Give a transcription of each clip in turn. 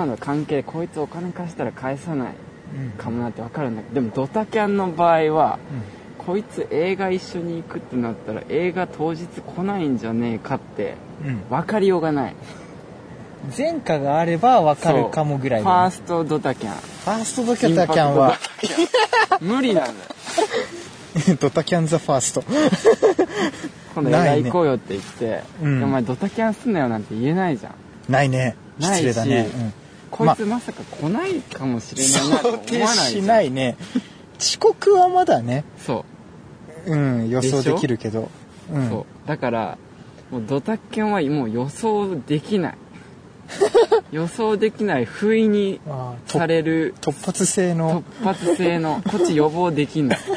今の関係こいつお金貸したら返さないうん。かもなって分かるんだけどでもドタキャンの場合はうこいつ映画一緒に行くってなったら映画当日来ないんじゃねえかってんうん。分かりようがない。前科があればわかるかもぐらいだね。ファーストドタキャン。ファーストドタキャンは。無理なんだよ。ドタキャンザファースト。今度映画行こうよって言って、うん。でお前ドタキャンすんなよなんて言えないじゃん。ないね。ないし失礼だね、こいつまさか来ないかもしうん、れないなと思わないしないね。遅刻はまだねそう。うん予想できるけど。うん。そう。だからもうドタキャンはもう予想できない。予想できない不意にされる突発性の。突発性のこっち予防できない。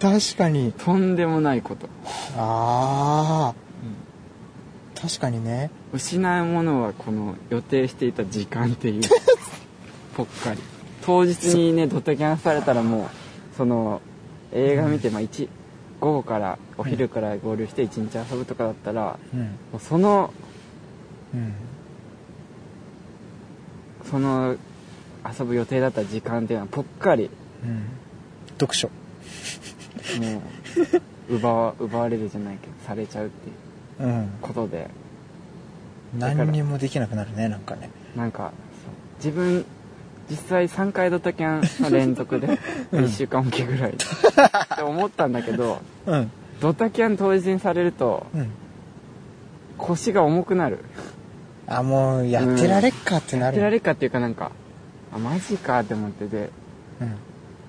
確かに。とんでもないこと。ああ、確かにね失うものはこの予定していた時間っていう。ぽっかり。当日にねドタキャンされたらもうその映画見て、まあ、1午後からお昼から合流して一日遊ぶとかだったら、うん。もうそのうん。その遊ぶ予定だった時間っていうのはぽっかりうん。読書。もう奪わ奪われるじゃないけどされちゃうっていううん。ことで。だから何にもできなくなるねなんかね。なんか自分実際3回ドタキャンの連続で うん。1週間おきぐらいって思ったんだけどうん。ドタキャン当日にされるとうん。腰が重くなる。あもうやってられっかってなる。やってられるかっていうかなんかあマジかって思ってて。うん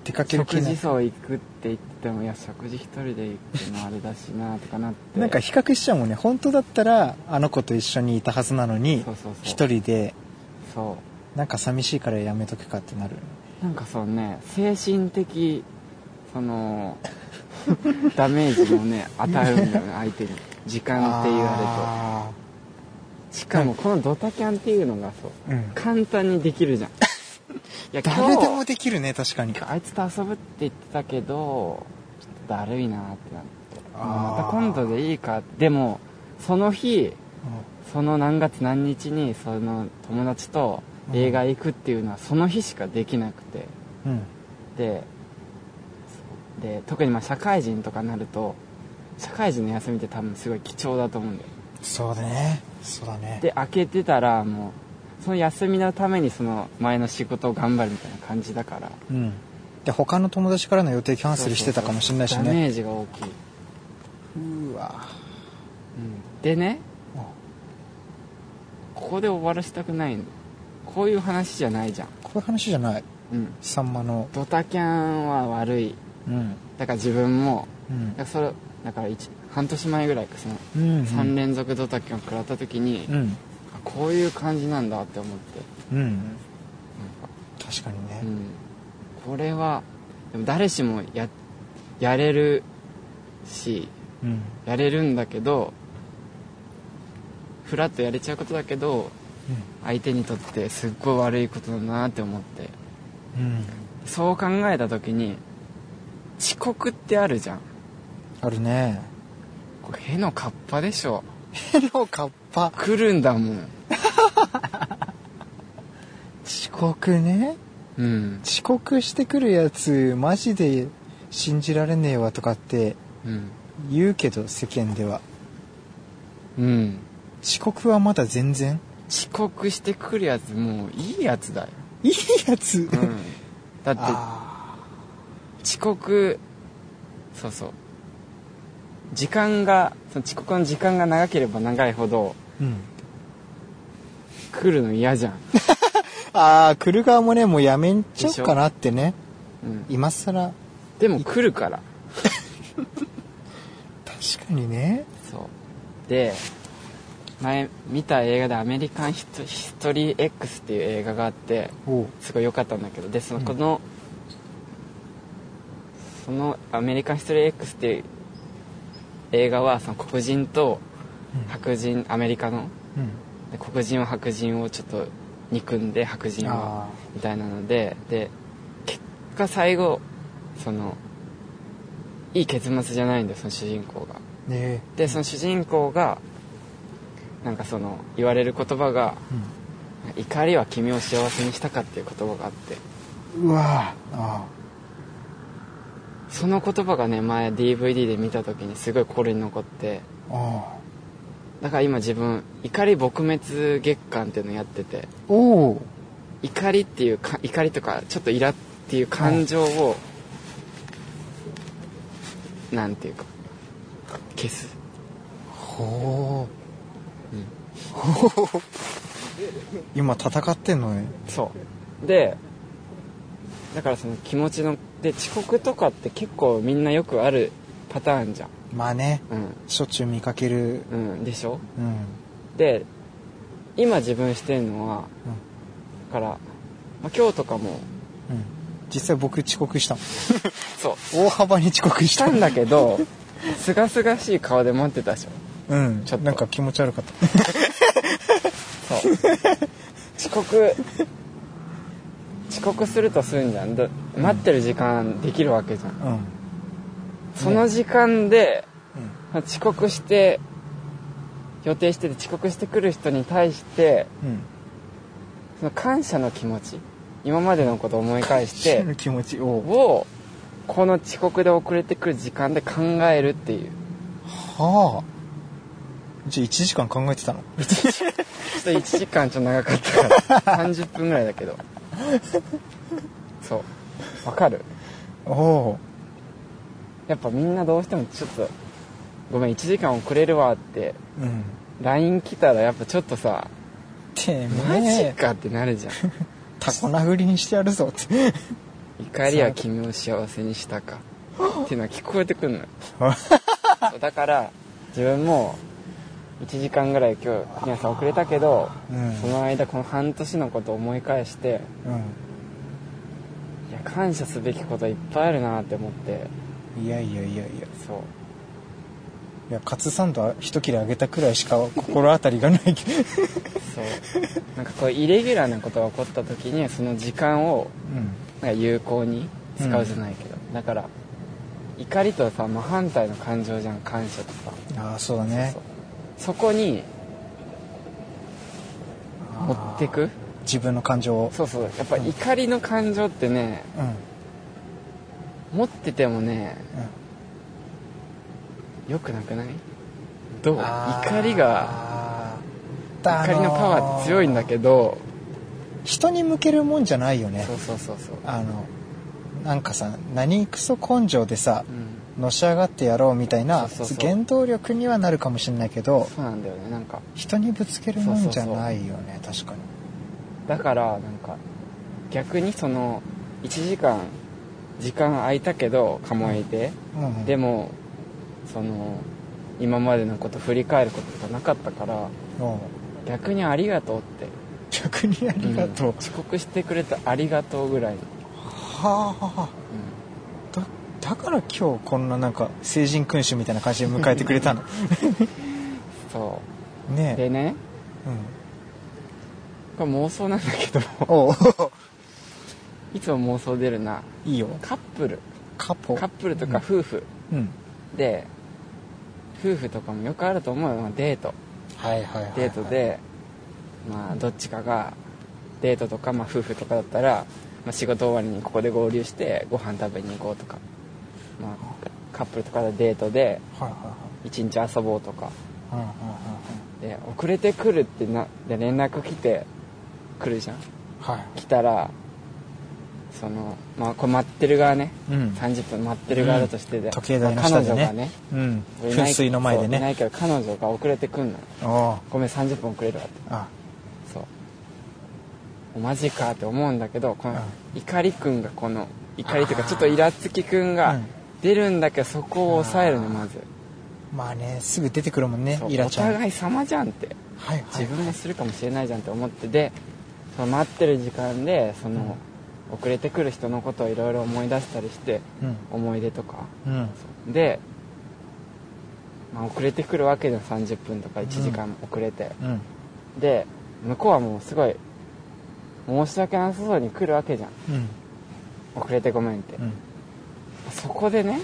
出かける気食事層行くって言ってもいや食事一人で行くのあれだしなとかなって。なんか比較しちゃうもんね本当だったらあの子と一緒にいたはずなのにそうそうそう。一人で。そなんか寂しいからやめとくかってなる。うなんかそうね精神的その ダメージもね与えるんだよね 相手に。時間って言わあれとしかもこのドタキャンっていうのがそうーうん。簡単にできるじゃん。いや誰でもできるね確かに。あいつと遊ぶって言ってたけどちょっとだるいなってなって。また今度でいいか。でもその日その何月何日にその友達と映画行くっていうのはその日しかできなくて。うん。でで特にまあ社会人とかになると社会人の休みって多分すごい貴重だと思うんだよ。そうだね。そうだね。で開けてたらもうその休みのためにその前の仕事を頑張るみたいな感じだから。うん。で他の友達からの予定キャンセルしてたかもしれないしね。ダメージが大きい、うわ。うん、でねここで終わらせたくないの。こういう話じゃないじゃん、こういう話じゃない。うん、さんまの。ドタキャンは悪い。うん。だから自分も。うん。だからそれだから一半年前ぐらいかそのうん3連続ドタキャン食らった時に、うん。あこういう感じなんだって思って。うん。確かにね。うん、これはでも誰しもややれるしうん。やれるんだけどフラッとやれちゃうことだけど相手にとってすっごい悪いことだなって思って。うん。そう考えた時に遅刻ってあるじゃん。あるね。これへのカッパでしょ。ヘロカッパ来るんだもん遅刻ね。うん。遅刻してくるやつマジで信じられねえわとかってうん。言うけど世間では。うん。遅刻はまだ全然？遅刻してくるやつもういいやつだよ、いいやつ、うん、だってあ遅刻そうそう。時間がその遅刻の時間が長ければ長いほどーうん。来るの嫌じゃん、あー来る側もねもうやめんちゃおうかなってね。うん、今更。でも来るから。確かにね。そう。で前見た映画で「アメリカンヒストヒストリー X」っていう映画があってすごい良かったんだけどでそのうん。この、その「アメリカンヒストリー X」っていう映画はその黒人とうん。白人アメリカの。うん。で黒人は白人をちょっと憎んで白人はあみたいなのでで結果最後そのいい結末じゃないんだよその主人公が。ーねでその主人公がなんかその言われる言葉がう「怒りは君を幸せにしたか」っていう言葉があって。ん、うわあその言葉がね前 DVD で見た時にすごい心に残ってああだから今自分怒り撲滅月間っていうのやってておお怒りっていうか怒りとかちょっとイラっていう感情をなんていうか消す。ほう、ほう 今戦ってんのね。そう。でだからその気持ちので遅刻とかって結構みんなよくあるパターンじゃんまあねうしょっちゅう見かける。んうん。でしょ？うん。で今自分してるのはだから、まあ、今日とかもうん、うん、実際僕遅刻した そう。大幅に遅刻ししたたんだけどすがすがしい顔で待ってたでしょ？うん。ちょっと。なんか気持ち悪かった。そう。遅刻遅刻するとするんじゃん。だ待ってる時間できるわけじゃん。うんその時間でうん。遅刻して予定してて遅刻してくる人に対してうん。その感謝の気持ち今までのことを思い返しての気持ちををこの遅刻で遅れてくる時間で考えるっていう。はあ。じゃあ1時間考えてたの？ちょっと1時間ちょっと長かったから 30分ぐらいだけど。そう。わかる？おおやっぱみんなどうしてもちょっとごめん1時間遅れるわってーうん。LINE 来たらやっぱちょっとさてマジかってなるじゃん。タコ殴りにしてやるぞって。怒りは君を幸せにしたか。っていうのは聞こえてくるの だから自分も1時間ぐらい今日皆さん遅れたけど、うん。その間この半年のことを思い返していや感謝すべきこといっぱいあるなって思って。うんいやいやいやいやそう。いやカツサンド一切れあげたくらいしか心当たりがないけど。そう。なんかこうイレギュラーなことが起こった時にその時間をうん。なんか有効に使うじゃないけど、だから怒りとさ真反対の感情じゃん感謝とさああそうだね。そこに持ってく？自分の感情を。そうそう。やっぱ怒りの感情ってねうん持っててもね良くなくない？どう？怒りが怒りのパワーって強いんだけど。人に向けるもんじゃないよね。そうそうそうそう。あのなんかさ何クソ根性でさうん。のし上がってやろうみたいなそうそうそう。原動力にはなるかもしれないけどそうなんだよね。なんか人にぶつけるもんじゃないよね確かに。だからなんか逆にその1時間時間空いたけど鴨居で、うんでもその今までのこと振り返ることがなかったからうん。逆にありがとうって。逆にありがとう、ん。遅刻してくれてありがとうぐらい。の、はあだだから今日こんななんか成人君主みたいな感じで迎えてくれたの？そねえ。うでね。うん。これ妄想なんだけど。おういつも妄想出るな。いいよカップル。カポ。カップルとか夫婦。うん。で夫婦とかもよくあると思うよ。まあデート。はいはいはい、はい、デートで、まあどっちかがデートとか、まあ、夫婦とかだったら、まあ、仕事終わりにここで合流してご飯食べに行こうとか、まあ、カップルとかでデートではいはいはい。一日遊ぼうとか。うんうんうん。で遅れてくるってなで連絡来て来るじゃん。はい。来たらそのまあこれ待ってる側ね。うん。30分待ってる側だとしてで、時計台のまあ下でね。彼女がね。うん。噴水の前でそういなねいけど彼女が遅れてくんのごめん30分遅れるわって。あそう。マジかって思うんだけどこのう怒りくんがこの怒りというかちょっとイラつきくんがうん。出るんだけどそこを抑えるねまず。まあねすぐ出てくるもんねイラちゃん。互い様じゃんって。はいはい自分もするかもしれないじゃんって思ってでその待ってる時間でその遅れてくる人のことをいろいろ思い出したりしてうん。思い出とか。うん。で、まあ、遅れてくるわけじゃん。30分とか1時間遅れて、うん。で向こうはもうすごい申し訳なさそうに来るわけじゃん。うん。遅れてごめんって、うん。そこでね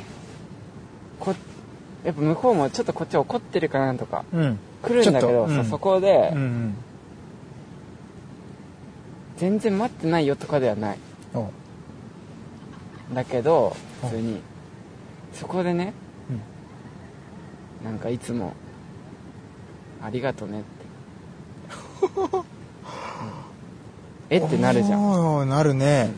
こやっぱ向こうもちょっとこっち怒ってるかなとかうん。来るんだけど、そそこで、全然待ってないよとかではないだけどうん普通に。そこでねうんなんかいつも「ありがとね」って、う んえってなるじゃん。なるね、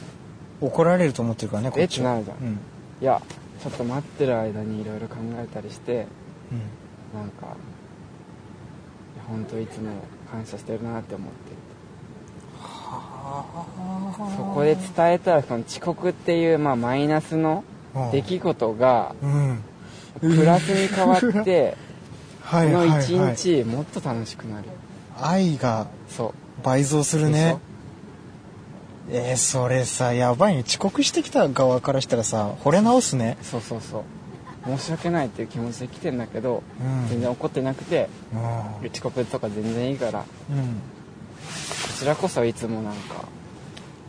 怒られると思ってるからねこっちは。えってなるじゃん。うん。いやちょっと待ってる間にいろいろ考えたりしてうん。なんか本当いつも感謝してるなって思ってるそこで伝えたらその遅刻っていう、まあ、マイナスの出来事がうん。プラスに変わって この一はい。日もっと楽しくなる。愛が倍増するね。えー、それさやばいね。遅刻してきた側からしたらさ惚れ直すね。そうそうそう。申し訳ないっていう気持ちで来てんだけど、うん。全然怒ってなくてう遅刻とか全然いいから。うんちらこそいつもなんか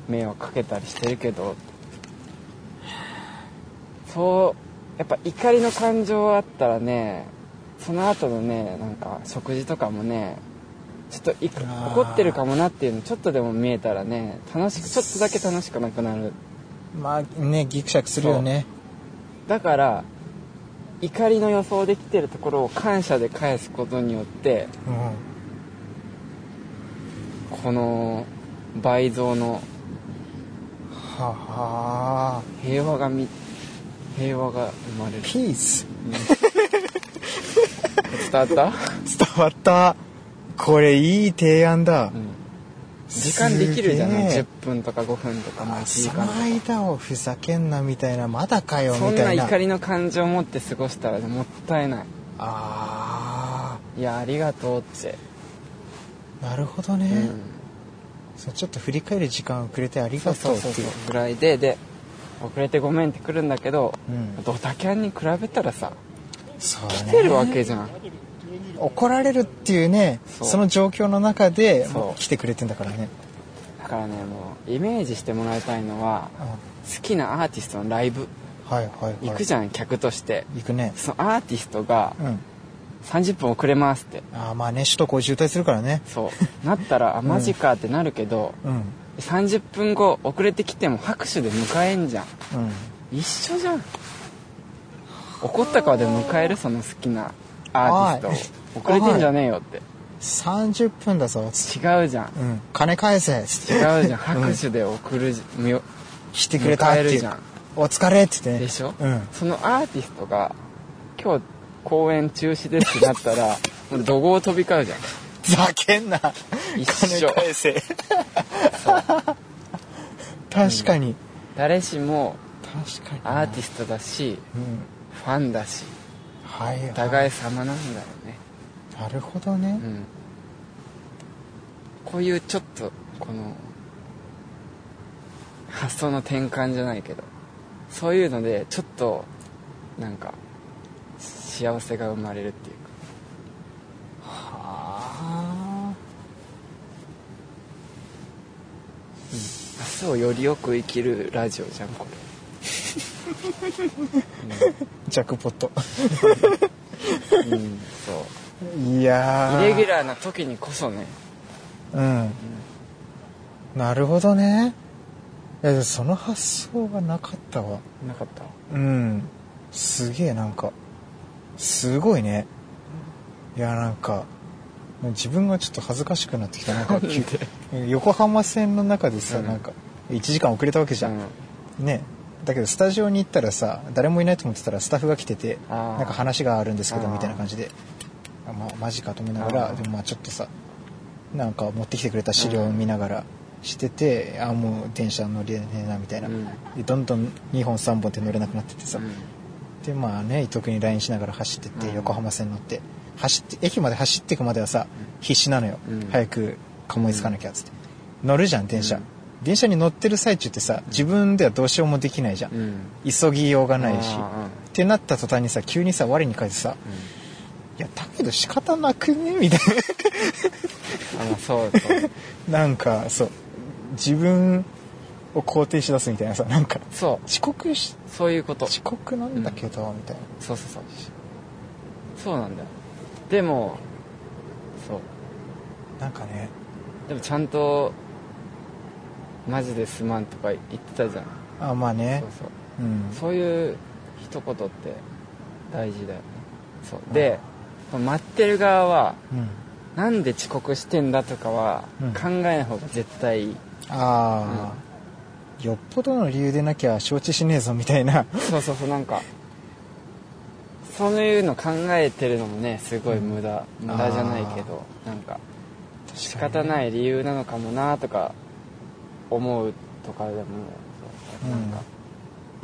迷惑かけたりしてるけどそうやっぱ怒りの感情あったらねその後のねなんか食事とかもねちょっと怒ってるかもなっていうのちょっとでも見えたらね楽しくちょっとだけ楽しくなくなる。まあねギクシャクするよね。だから怒りの予想できてるところを感謝で返すことによってうんこの倍増のはは平和がみ平和が生まれる。ピース伝わった、伝わった。これいい提案だ、うん、時間できるじゃない？すげえ。10分とか5分とかまあ1時間とその間をふざけんなみたいな。まだかよかそんな。いみたな怒りの感情を持って過ごしたらもったいない。あいやありがとうって、あなるほどね、うん、そうちょっと振り返る時間をくれてありがとうっていう。ぐらいでで遅れてごめんって来るんだけど、うんドタキャンに比べたらさそう。ね来てるわけじゃん怒られるっていう。ねその状況の中で来てくれてんだからねだからねもうイメージしてもらいたいのは好きなアーティストのライブはいはいはい行くじゃん客として行くねそのアーティストがうん30分遅れますって。ああまあね首都高渋滞するからね。そう。なったらあマジかってなるけど、うん。30分後遅れてきても拍手で迎えんじゃん。うん。一緒じゃん。怒った顔で迎えるその好きなアーティストを。遅れてんじゃねえよって。30分だぞ。違うじゃん。うん。金返せ。違うじゃん。拍手で送るじみよ来てくれたっていう。迎えるじゃん。お疲れって言ってね。でしょ、うん。そのアーティストが今日公演中止ですってなったら怒号飛び交うじゃん。ふざけんな。一緒。金返せ。確かに、誰しも確かにアーティストだしうん。ファンだしはいはい。お互い様なんだよね。なるほどね、うん。こういうちょっとこの発想の転換じゃないけどそういうのでちょっとなんか幸せが生まれるっていうか。は明日をよりよく生きるラジオじゃんこあ ジャックポット。れ、うん、そう。いやイレギューラーな時にこそね。うん、なるほどね。いやその発想がなかったわ。なかった。うん。すげえなんかすごいね。いやなんか自分がちょっと恥ずかしくなってきた。なんかき横浜線の中でさ、うん。なんか1時間遅れたわけじゃん、ね。だけどスタジオに行ったらさ誰もいないと思ってたらスタッフが来ててなんか話があるんですけどみたいな感じで。あ、まマジかと思いながらでもまあちょっとさなんか持ってきてくれた資料を見ながらしてて、あもう電車乗れねえなみたいな、うん。でどんどん2本3本って乗れなくなってってさ、うんでまあね伊藤君に LINE しながら走ってって、うん。横浜線乗って。走って駅まで走っていくまではさ必死なのよ、うん。早く鴨居つかなきゃっつって、乗るじゃん電車、うん。電車に乗ってる最中ってさ自分ではどうしようもできないじゃん、うん。急ぎようがないし。ってなった途端にさ急にさ我に返ってさ「いやだけど仕方なくね?」みたいあまあそうそう。な なんかそう。自分を肯定しだすみたいなさなんか。そう。遅刻しそういうこと。遅刻なんだけど、みたいな。そうそうそう。そうなんだよ。でもそう。なんかね。でもちゃんとマジですまんとか言ってたじゃん。あまあね。そうそう。うん。そういう一言って大事だよね。そう。で、待ってる側はうん。なんで遅刻してんだとかはうん。考えない方が絶対いい、ああ、よっぽどの理由でなきゃ承知しねえぞみたいな。そうそうそうなんか。そういうの考えてるのもねすごい無駄、無駄じゃないけどなんか仕方ないい理由なのかもなとか思うとかでもそうなんか、ま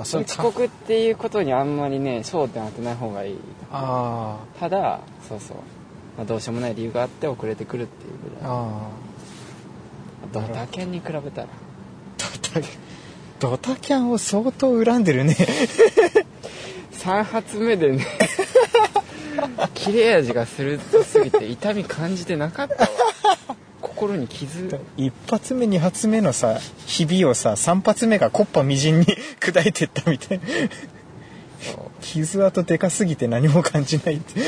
あ、そ遅刻っていうことにあんまりね焦点当てない方がいいあただそうそう、まあ、どうしようもない理由があって遅れてくるっていうぐらい。ああドタキャンに比べたら。ドタドタキャンを相当恨んでるね。3発目でね 切れ味が鋭すぎて痛み感じてなかったわ。心に傷。一発目二発目のさひびをさ三発目がコッパみじんに 砕いてったみたい。な傷跡でかすぎて何も感じないって。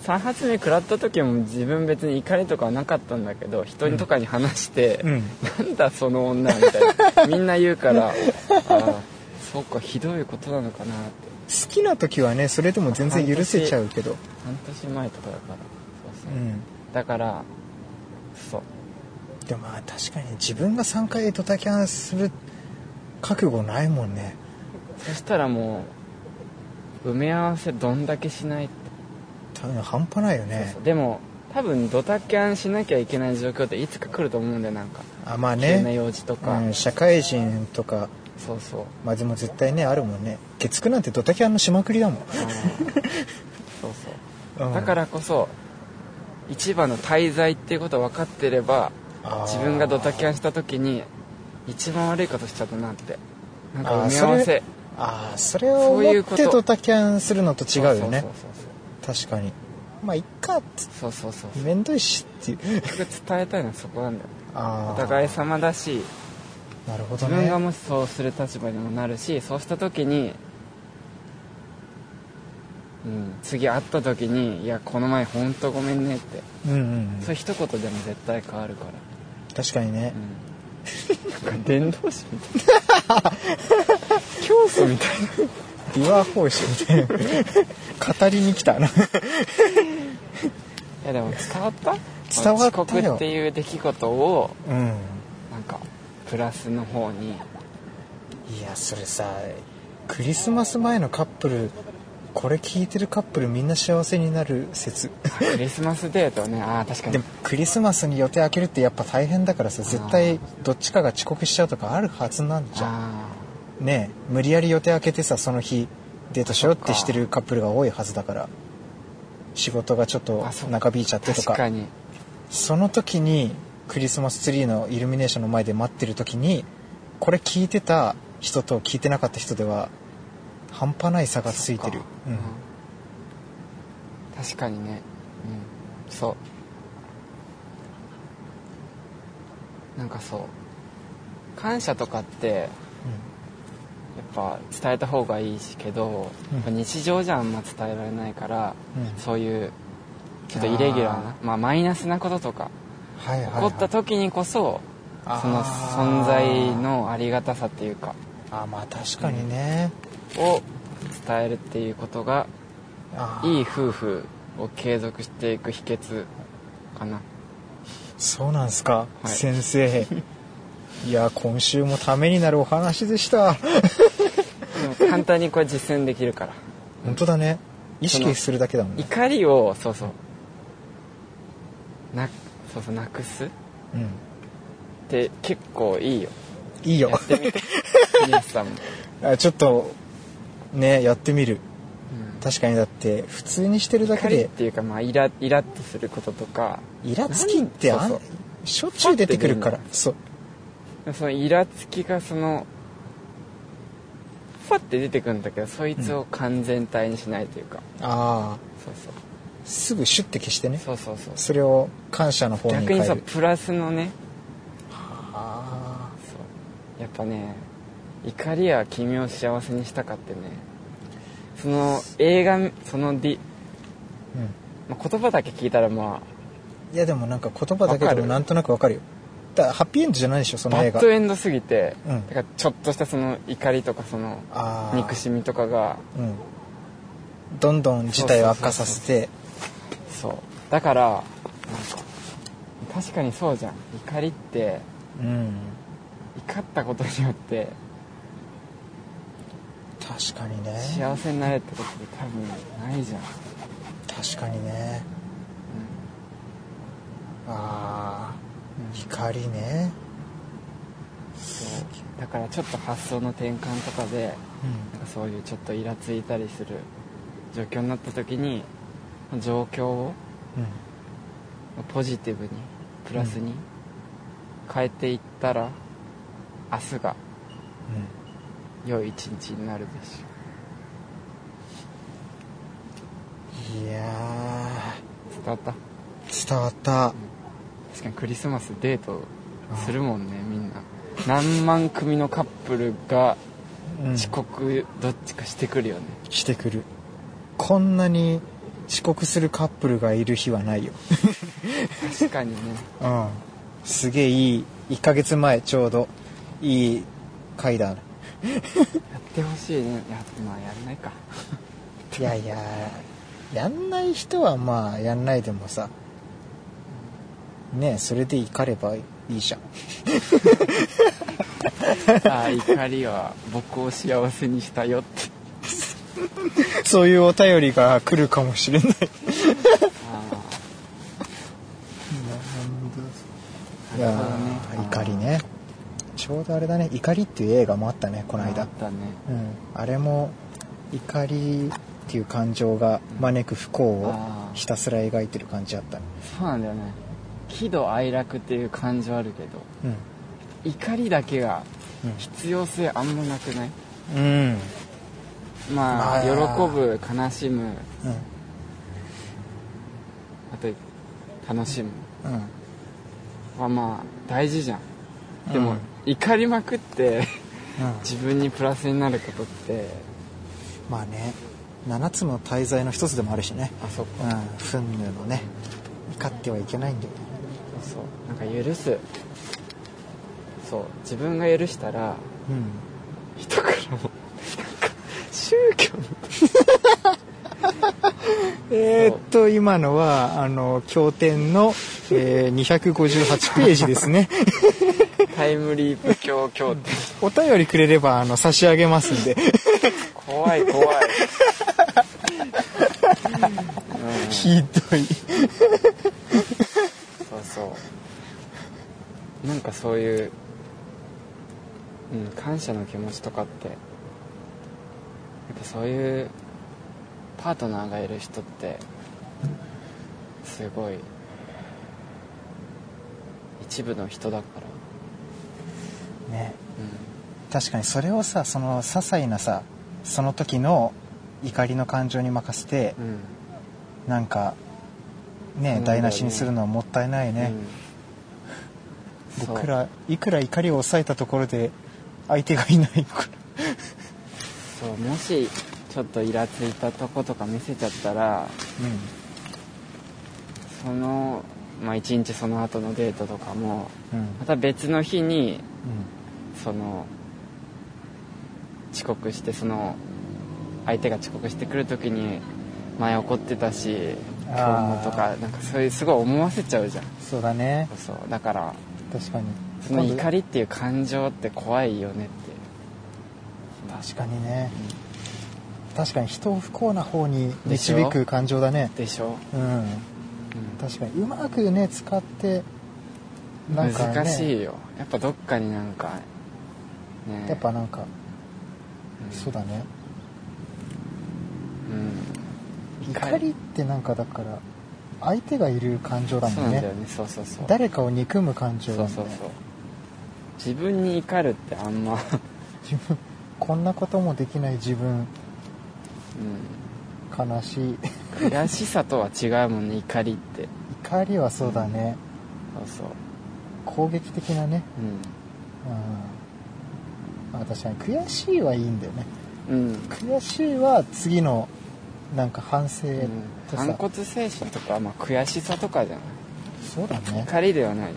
3発目食らった時も自分別に怒りとかはなかったんだけど人にとかに話して、うん。なんだその女みたいなみんな言うから ああそうかひどいことなのかなって。好きな時はねそれでも全然許せちゃうけど。半年前とかだから。そうそう、うん。だからそう。でもまあ確かに自分が3回ドタキャンする覚悟ないもんね。そしたらもう埋め合わせどんだけしないって。多分半端ないよね。でも多分ドタキャンしなきゃいけない状況っていつか来ると思うんだよなんか。あまあ急なね、用事とか、うん、社会人とか。そうそう。まあでも絶対ねあるもんね。月9なんてドタキャンのしまくりだもん、そうそう。うん。だからこそ一番の滞在っていうことを分かってれば自分がドタキャンした時に一番悪いことしちゃったなって。なんか埋め合わせああそれを思ってドタキャンするのと違うよね。確かに。まあいっかっつそうそうそうめんどいしっていう。伝えたいのはそこなんだよああお互い様だし。なるほどね。自分がもしそうする立場にもなるしそうした時に、うん、次会った時に「いやこの前本当ごめんね」って。うんうんうん。そう一言でも絶対変わるから。確かにね、なんか伝道師みたいな。教祖みたいな。琵琶法師みたいな語りに来たないやでも伝わった？伝わったよ。遅刻っていう出来事をうん。なんかプラスの方に。いやそれさクリスマス前のカップルこれ聞いてるカップルみんな幸せになる説。あクリスマスデートね。ああ確かに。でもクリスマスに予定開けるってやっぱ大変だからさ絶対どっちかが遅刻しちゃうとかあるはずなんじゃん。あねえ無理やり予定開けてさその日デートしようってしてるカップルが多いはずだから。仕事がちょっと長引いちゃってとか。確かに。その時にクリスマスツリーのイルミネーションの前で待ってる時にこれ聞いてた人と聞いてなかった人では半端ない差がついてる。うん。確かにね。うん。そう。なんかそう。感謝とかってやっぱ伝えた方がいいしけど、うん。日常じゃあんま伝えられないから、うん。そういうちょっとイレギュラーなまあマイナスなこととかはいはい、はい、起こった時にこそその存在のありがたさっていうか。あまあ確かにね、を伝えるっていうことがいい夫婦を継続していく秘訣かな。そうなんすか、はい。先生。いや今週もためになるお話でした。でも簡単にこれ実践できるから。本当だね。意識するだけだもんね。怒りをそうそう。なそうそうなくす？っうん。て結構いいよ。いいよ。やって あちょっとねやってみる。うん。確かにだって普通にしてるだけ怒りっでていうかまあイライラッとすることとか。イラつきってあんしょっちゅう出てくるから。そう。そのイラつきがそのファって出てくるんだけどそいつを完全体にしないというか、ああ。そうそう。すぐシュッて消してね。そうそうそう。それを感謝の方に逆に変える。さプラスのね。あ。そう。やっぱね怒りや君を幸せにしたかってね。その映画そのディ、あうん。まあ、言葉だけ聞いたらまあいやでもなんか言葉だけでもなんとなくわかるよ。だからハッピーエンドじゃないでしょそのバ映画。ッドエンドすぎて、うん。だからちょっとしたその怒りとかその憎しみとかがうん。どんどん事態を悪化させて。そう。だから確かにそうじゃん。怒りってうん。怒ったことによって確かにね。幸せになれってことって多分ないじゃん、確かにね。ああ光ね。そう。だからちょっと発想の転換とかでうなんかそういうちょっとイラついたりする状況になった時に状況をんうん。ポジティブにプラスに変えていったら明日が良い一日になるでしう。んいやょ伝わった。ー伝わった。確かにクリスマスデートするもんねみんな。何万組のカップルがうん。遅刻どっちかしてくるよね、してくる。こんなに遅刻するカップルがいる日はないよ。確かにね。うん。すげえいい1ヶ月前ちょうどいい回だやってほしいね。やまあやんないか。いやいややんない人はまあやんないでもさ。ねえそれで怒ればいいじゃん。ああ怒りは僕を幸せにしたよって。そういうお便りが来るかもしれない。ああいやなるほどね。ー怒りねちょうどあれだね「怒り」っていう映画もあったねこの間。あったね。うん。あれも怒りっていう感情が招く不幸をひたすら描いてる感じあったね。そうなんだよね。喜怒哀楽っていう感情あるけどうん。怒りだけが必要性あんまなくない？うん。まあ、まあ。喜ぶ悲しむ。うん。あと楽しむ。うん。はまあ大事じゃん。でも、うん怒りまくってうん。自分にプラスになることって。まあね7つの大罪の一つでもあるしね。あそっか、うん。憤怒のね怒ってはいけないんだよね。そう。なんか許す。そう。自分が許したらうん。人からもなんか宗教の。えーっと今のはあの経典の、えー258ページですね タイムリープ お便りくれればあの差し上げますんで。怖い怖い、うん、ひどい。そうそう。なんかそういう、うん、感謝の気持ちとかってやっぱそういうパートナーがいる人ってすごい一部の人だから、ね。う確かにそれをさその些細なさその時の怒りの感情に任せてんうん。なんかね台無しにするのはもったいないね、うん。僕らいくら怒りを抑えたところで相手がいないか。らそうもしちょっとイラついたとことか見せちゃったらそのまあ一日その後のデートとかもうんうん。また別の日にうんその遅刻してその相手が遅刻してくる時に前怒ってたし今日もとかなんかそういうすごい思わせちゃうじゃん。そうだね。そうそうだから確かに。その怒りりっていう感情って怖いよねって。確かにね。確かに人を不幸な方に導く感情だね。でしょ、うん。うん。確かに。うまくね使ってなんか、ね、難しいよ。やっぱどっかになんかね。やっぱなんか、うんそうだね。うん。怒りってなんかだから相手がいる感情だもんね。そうそうそうそう。誰かを憎む感情だもんね。そうそうそう。自分に怒るってあんま。自分こんなこともできない自分。うん。悲しい。悔しさとは違うもんね怒りって。怒りはそうだね。そうそう。攻撃的なね。うん。うんまあ確かに悔しいはいいんだよね。うん、悔しいは次のなんか反省うん。とさ、反骨精神とか、まあ、悔しさとかじゃない。そうだね。怒りではない。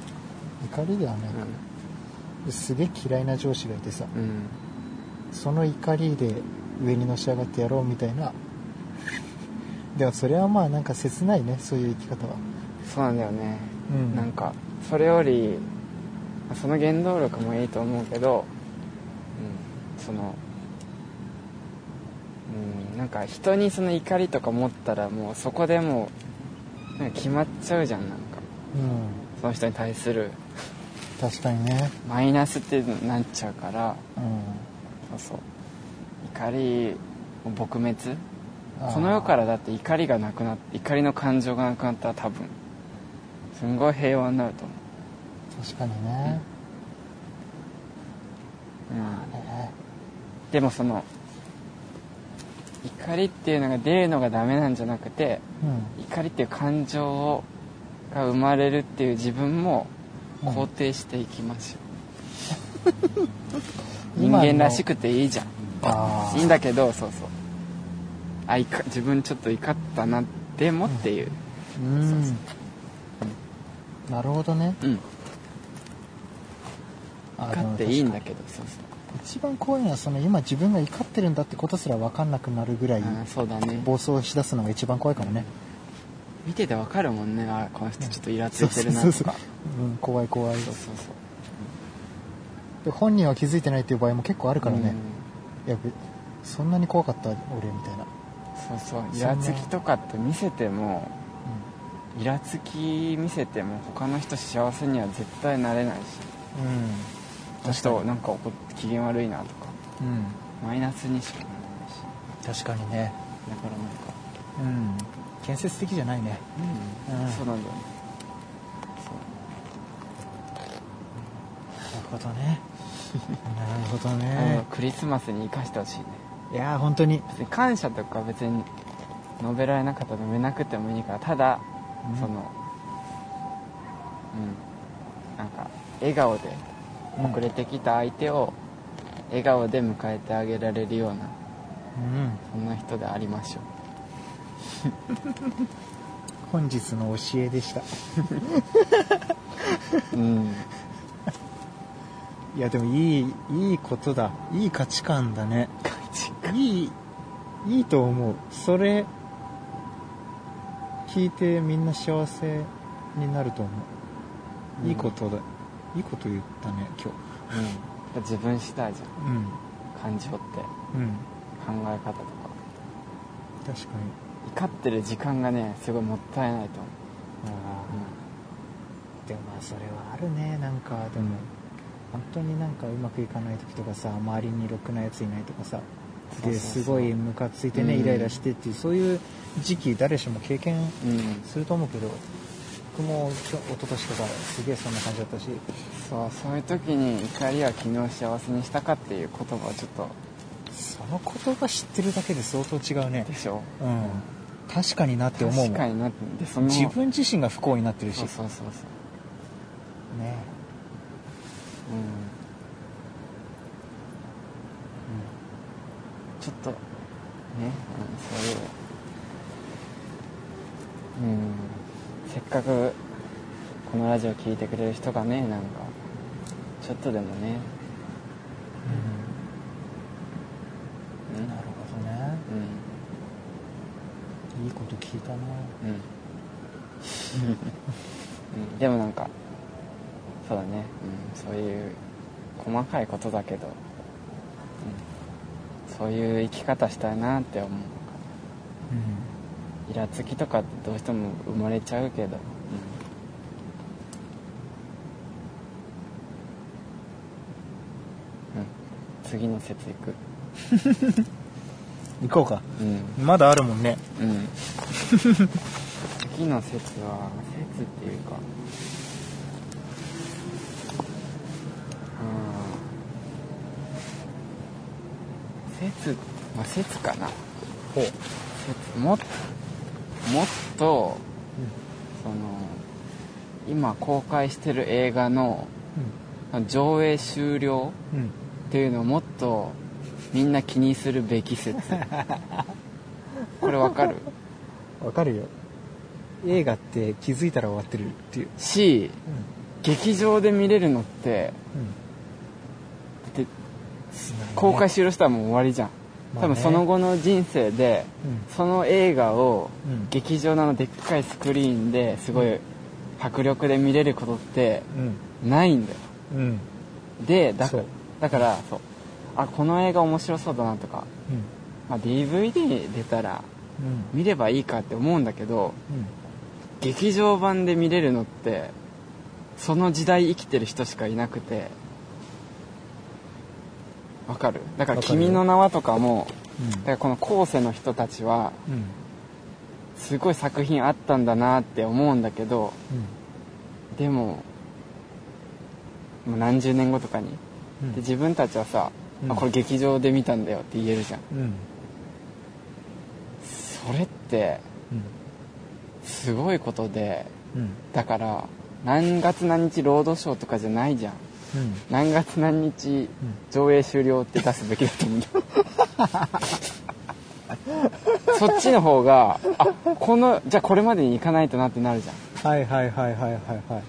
怒りではない、すげえ嫌いな上司がいてさ。うん、うん、その怒りで上にのし上がってやろうみたいな。でもそれはまあなんか切ないねそういう生き方は。そうなんだよね、うん。なんかそれよりまあその原動力もいいと思うけど、うん、そのうんなんか人にその怒りとか持ったらもうそこでもうなんか決まっちゃうじゃんなんか。うん。その人に対する。確かにね。マイナスってなっちゃうから。うん。そうそう。怒りも撲滅？この世からだって怒りがなくなって怒りの感情がなくなったら多分すんごい平和になると思確かにね、う、うん。ねでもその怒りっていうのが出るのがダメなんじゃなくてうん。怒りっていう感情をが生まれるっていう自分もうん。肯定していきましょう、人 今の。間らしくていいじゃん。いいんだけどそうそう。あいか自分ちょっと怒ったなでもっていう。うん。なるほどね。うん。あ怒っていいんだけどそうそう一番怖いのはその今自分が怒ってるんだってことすら分かんなくなるぐらいあーそうだね。暴走しだすのが一番怖いかもね。見ててわかるもんね。あこの人ちょっとイラついてるなそうそうとかそう。うん怖い怖い。そうそうそうで本人は気づいてないっていう場合も結構あるからね、うん。いやべそんなに怖かった俺みたいな、そうそうイラつきとかって見せてもイラつき見せても他の人幸せには絶対なれないし。うん、うん、この人なんか怒って機嫌悪いなとかうん。マイナスにしかならないし。確かにね。だからなんか。うん。建設的じゃないね。うん、うん。そうなんだよね。なるほどね。なるほどね。クリスマスに生かしてほしいね。いやー本当に。別に感謝とか別に述べられなかったら述べなくてもいいからただ、うん。そのうん。なんか笑顔で遅れてきた相手を笑顔で迎えてあげられるようなうん。そんな人でありましょ 本日の教えでした。う うん。いやでもいいいいことだ。いい価値観だね。いいいいと思う。それ聞いてみんな幸せになると思う。いいことだ、いいこと言ったね今うん、自分次第じゃん。日うん。感情って。うん。考え方とか。確かに。怒ってる時間がねすごいもったいないと思あう、ーでもまあそれはあるねなんか。でも本当になんかうまくいかない時とかさ周りにろくなやついないとかさですごいムカついてねうん。イライラしてっていうそういう時期誰しも経験うん、うん、すると思うけど僕も一昨年とかすげえそんな感じだったし。そうそういう時に怒りは昨日幸せにしたかっていう言葉をちょっと。その言葉知ってるだけで相当違うね。でしょ。うん。確かになって思うもん。確かになってでその。自分自身が不幸になってるし。そうそうそうそう。ね。うん、ちょっとね、うん、そういううんせっかくこのラジオ聞いてくれる人がねなんかちょっとでもね。うん。なるほどね。うん。いいこと聞いたな。うん。うん、でもなんかそうだね、うん、そういう細かいことだけど、うん、そういう生き方したいなって思う。うんイラつきとかってどうしても生まれちゃうけど、うん。うん、次の説いく。行こうか。うん。まだあるもんね。うん。次の説は説っていうか。うん説まあ説かな。ほう。説ももっとその今公開してる映画の上映終了うん。うんっていうのをもっとみんな気にするべき説。これわかる？わかるよ。映画って気づいたら終わってるっていう、し劇場で見れるのってうん。だって公開終了したらもう終わりじゃん、多分その後の人生でうん。その映画をうん。劇場のでっかいスクリーンですごい迫力で見れることってうん。ないんだよ。うん。でだだからそう。あこの映画面白そうだなとか、まあ、DVD 出たらうん。見ればいいかって思うんだけどうん。劇場版で見れるのってその時代生きてる人しかいなくてわかる？だから「わかるよ。君の名は」とかもうん。だからこの後世の人たちはうん。すごい作品あったんだなって思うんだけどでももう何十年後とかにうん。で自分たちはさ、うん。あこれ劇場で見たんだよって言えるじゃん。うん。それってうん。すごいことでうん。だから何月何日ロードショーとかじゃないじゃんうん何月何日上映終了って出すべきだと思う。んそっちの方があこのじゃあこれまでに行かないとなってなるじゃん。はいはいはいはいはいはい。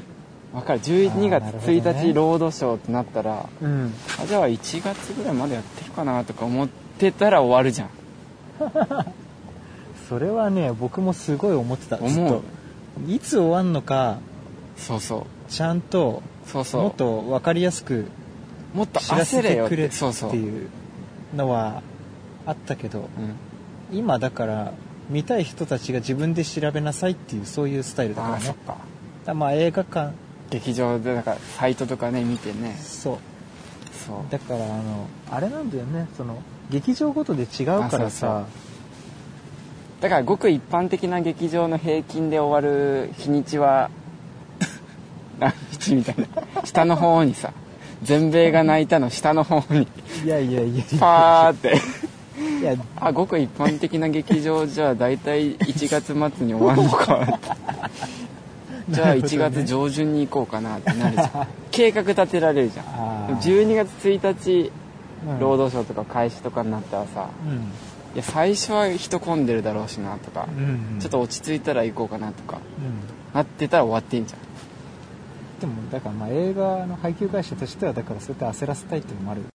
わかる。12月あーなるほどね。1日ロードショーってなったら、うん。あじゃあ1月ぐらいまでやってるかなとか思ってたら終わるじゃん。それはね僕もすごい思ってた。ずっ思うといつ終わんのかそうそう。ちゃんとそうそう。もっと分かりやすくもっと知らせててくれって。いうのはあったけどうん、今だから見たい人たちが自分で調べなさいっていうそういうスタイルだからね。ああそっか。だまあ映画館。劇場でだからサイトとかね見てね。そう。そう。だからあのあれなんだよね。その劇場ごとで違うからさ。だからごく一般的な劇場の平均で終わる日にちは何日みたいな。下の方にさ全米が泣いたの下の方に。いやいやいやいパーって。やいや。あごく一般的な劇場じゃあ大体1月末に終わるのか じゃあ1月上旬に行こうかなってなるじゃん。計画立てられるじゃん。あー。12月1日うん。労働省とか開始とかになったらさうん。いや最初は人混んでるだろうしなとか、うん。ちょっと落ち着いたら行こうかなとかうん。なってたら終わってんじゃんてもだからまあ映画の配給会社としてはだからそうやって焦らせたいっていうのもある。